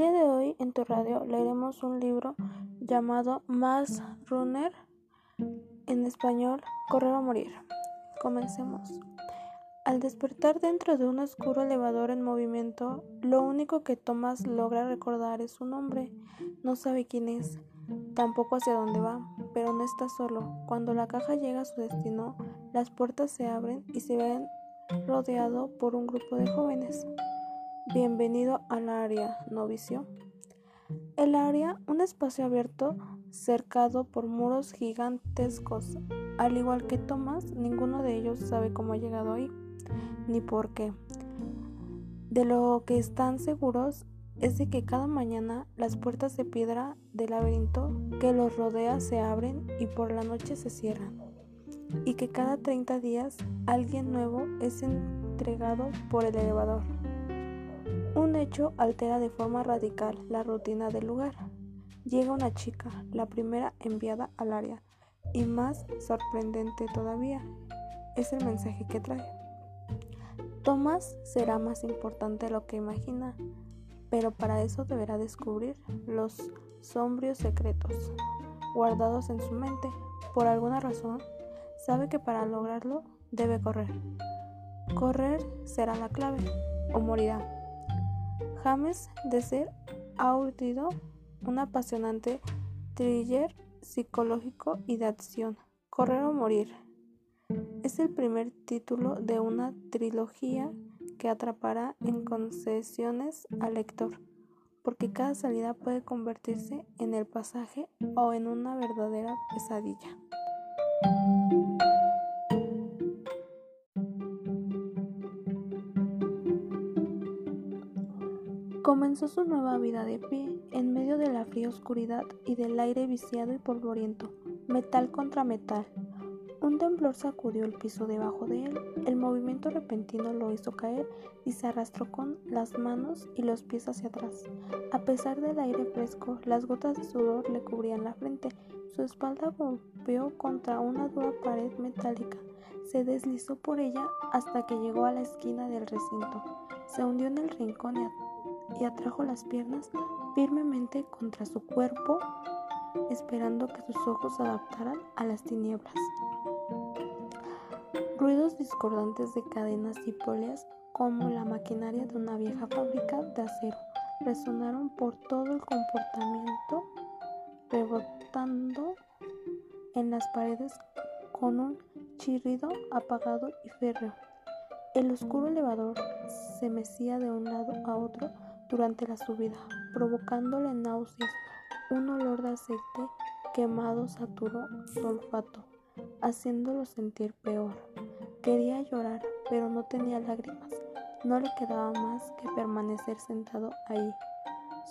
día de hoy en tu radio leeremos un libro llamado Mass Runner, en español, Correr o Morir. Comencemos. Al despertar dentro de un oscuro elevador en movimiento, lo único que Thomas logra recordar es su nombre. No sabe quién es, tampoco hacia dónde va, pero no está solo. Cuando la caja llega a su destino, las puertas se abren y se ven rodeado por un grupo de jóvenes. Bienvenido al área, novicio. El área, un espacio abierto cercado por muros gigantescos. Al igual que Thomas, ninguno de ellos sabe cómo ha llegado ahí, ni por qué. De lo que están seguros es de que cada mañana las puertas de piedra del laberinto que los rodea se abren y por la noche se cierran, y que cada 30 días alguien nuevo es entregado por el elevador. Un hecho altera de forma radical la rutina del lugar. Llega una chica, la primera enviada al área, y más sorprendente todavía es el mensaje que trae. Thomas será más importante de lo que imagina, pero para eso deberá descubrir los sombrios secretos guardados en su mente. Por alguna razón, sabe que para lograrlo debe correr. Correr será la clave o morirá. James de ser ha urdido un apasionante thriller psicológico y de acción, Correr o Morir. Es el primer título de una trilogía que atrapará en concesiones al lector, porque cada salida puede convertirse en el pasaje o en una verdadera pesadilla. Comenzó su nueva vida de pie, en medio de la fría oscuridad y del aire viciado y polvoriento, metal contra metal, un temblor sacudió el piso debajo de él. El movimiento repentino lo hizo caer y se arrastró con las manos y los pies hacia atrás. A pesar del aire fresco, las gotas de sudor le cubrían la frente. Su espalda golpeó contra una dura pared metálica. Se deslizó por ella hasta que llegó a la esquina del recinto. Se hundió en el rincón y atrajo las piernas firmemente contra su cuerpo, esperando que sus ojos se adaptaran a las tinieblas. Ruidos discordantes de cadenas y poleas, como la maquinaria de una vieja fábrica de acero, resonaron por todo el comportamiento, rebotando en las paredes con un chirrido apagado y férreo. El oscuro elevador se mecía de un lado a otro durante la subida, provocándole náuseas. Un olor de aceite quemado saturó su olfato, haciéndolo sentir peor. Quería llorar, pero no tenía lágrimas. No le quedaba más que permanecer sentado ahí,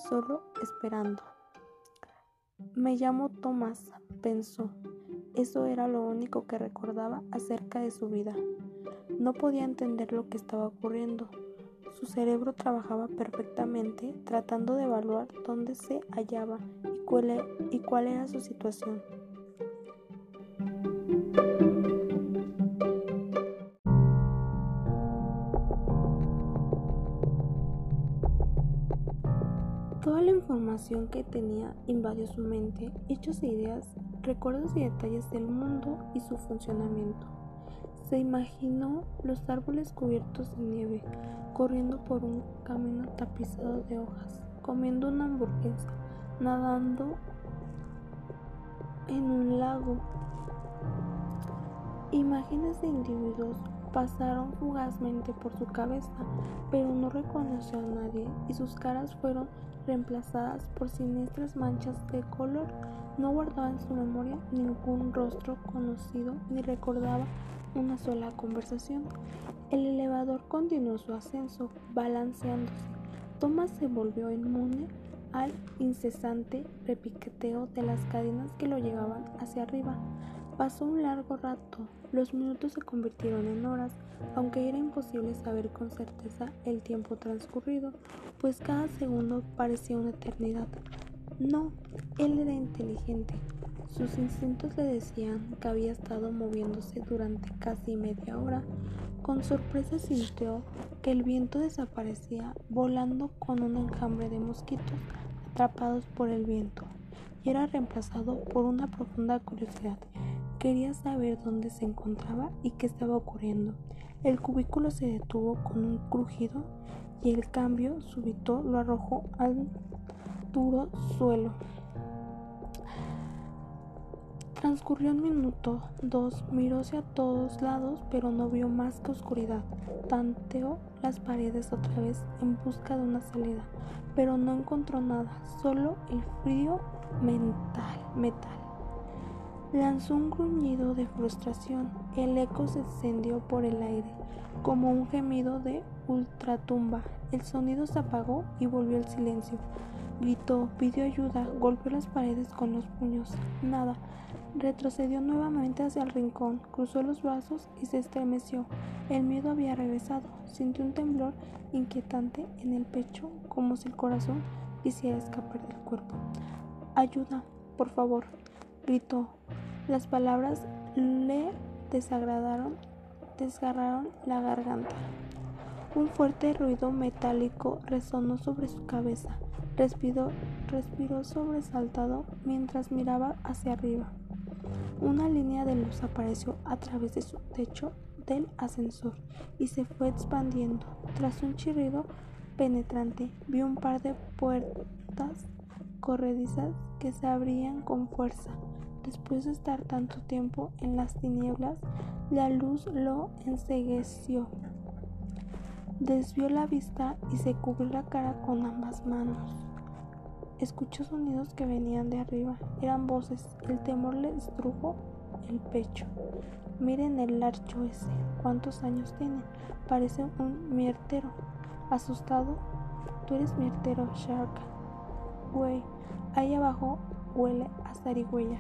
solo esperando. Me llamo Tomás, pensó. Eso era lo único que recordaba acerca de su vida. No podía entender lo que estaba ocurriendo. Su cerebro trabajaba perfectamente tratando de evaluar dónde se hallaba y cuál, e-, y cuál era su situación. Toda la información que tenía invadió su mente, hechos e ideas, recuerdos y detalles del mundo y su funcionamiento. Se imaginó los árboles cubiertos de nieve, corriendo por un camino tapizado de hojas, comiendo una hamburguesa, nadando en un lago. Imágenes de individuos pasaron fugazmente por su cabeza, pero no reconoció a nadie y sus caras fueron reemplazadas por siniestras manchas de color. No guardaba en su memoria ningún rostro conocido ni recordaba una sola conversación. El elevador continuó su ascenso, balanceándose. Thomas se volvió inmune al incesante repiqueteo de las cadenas que lo llevaban hacia arriba. Pasó un largo rato, los minutos se convirtieron en horas, aunque era imposible saber con certeza el tiempo transcurrido, pues cada segundo parecía una eternidad. No, él era inteligente. Sus instintos le decían que había estado moviéndose durante casi media hora, Con sorpresa sintió que el viento desaparecía volando con un enjambre de mosquitos atrapados por el viento y era reemplazado por una profunda curiosidad. Quería saber dónde se encontraba y qué estaba ocurriendo. El cubículo se detuvo con un crujido y el cambio súbito lo arrojó al duro suelo. Transcurrió un minuto, dos, miró hacia todos lados, pero no vio más que oscuridad. Tanteó las paredes otra vez en busca de una salida, pero no encontró nada, solo el frío mental, metal. Lanzó un gruñido de frustración. El eco se encendió por el aire, como un gemido de ultratumba. El sonido se apagó y volvió el silencio. Gritó, pidió ayuda, golpeó las paredes con los puños. Nada. Retrocedió nuevamente hacia el rincón, cruzó los brazos y se estremeció. El miedo había regresado. Sintió un temblor inquietante en el pecho, como si el corazón quisiera escapar del cuerpo. Ayuda, por favor, gritó. Las palabras le desagradaron, desgarraron la garganta. Un fuerte ruido metálico resonó sobre su cabeza. Respiró, respiró sobresaltado mientras miraba hacia arriba. Una línea de luz apareció a través de su techo del ascensor y se fue expandiendo. Tras un chirrido penetrante, vio un par de puertas corredizas que se abrían con fuerza. Después de estar tanto tiempo en las tinieblas, la luz lo ensegueció. Desvió la vista y se cubrió la cara con ambas manos. Escuchó sonidos que venían de arriba. Eran voces. El temor le estrujo el pecho. Miren el larcho ese. ¿Cuántos años tiene? Parece un miertero. Asustado. Tú eres miertero, Shark. Güey, ahí abajo huele a zarigüeya.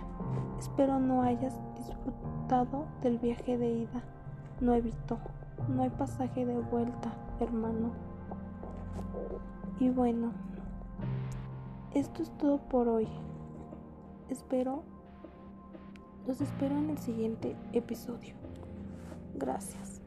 Espero no hayas disfrutado del viaje de ida. No evitó. No hay pasaje de vuelta, hermano. Y bueno. Esto es todo por hoy. Espero, los espero en el siguiente episodio. Gracias.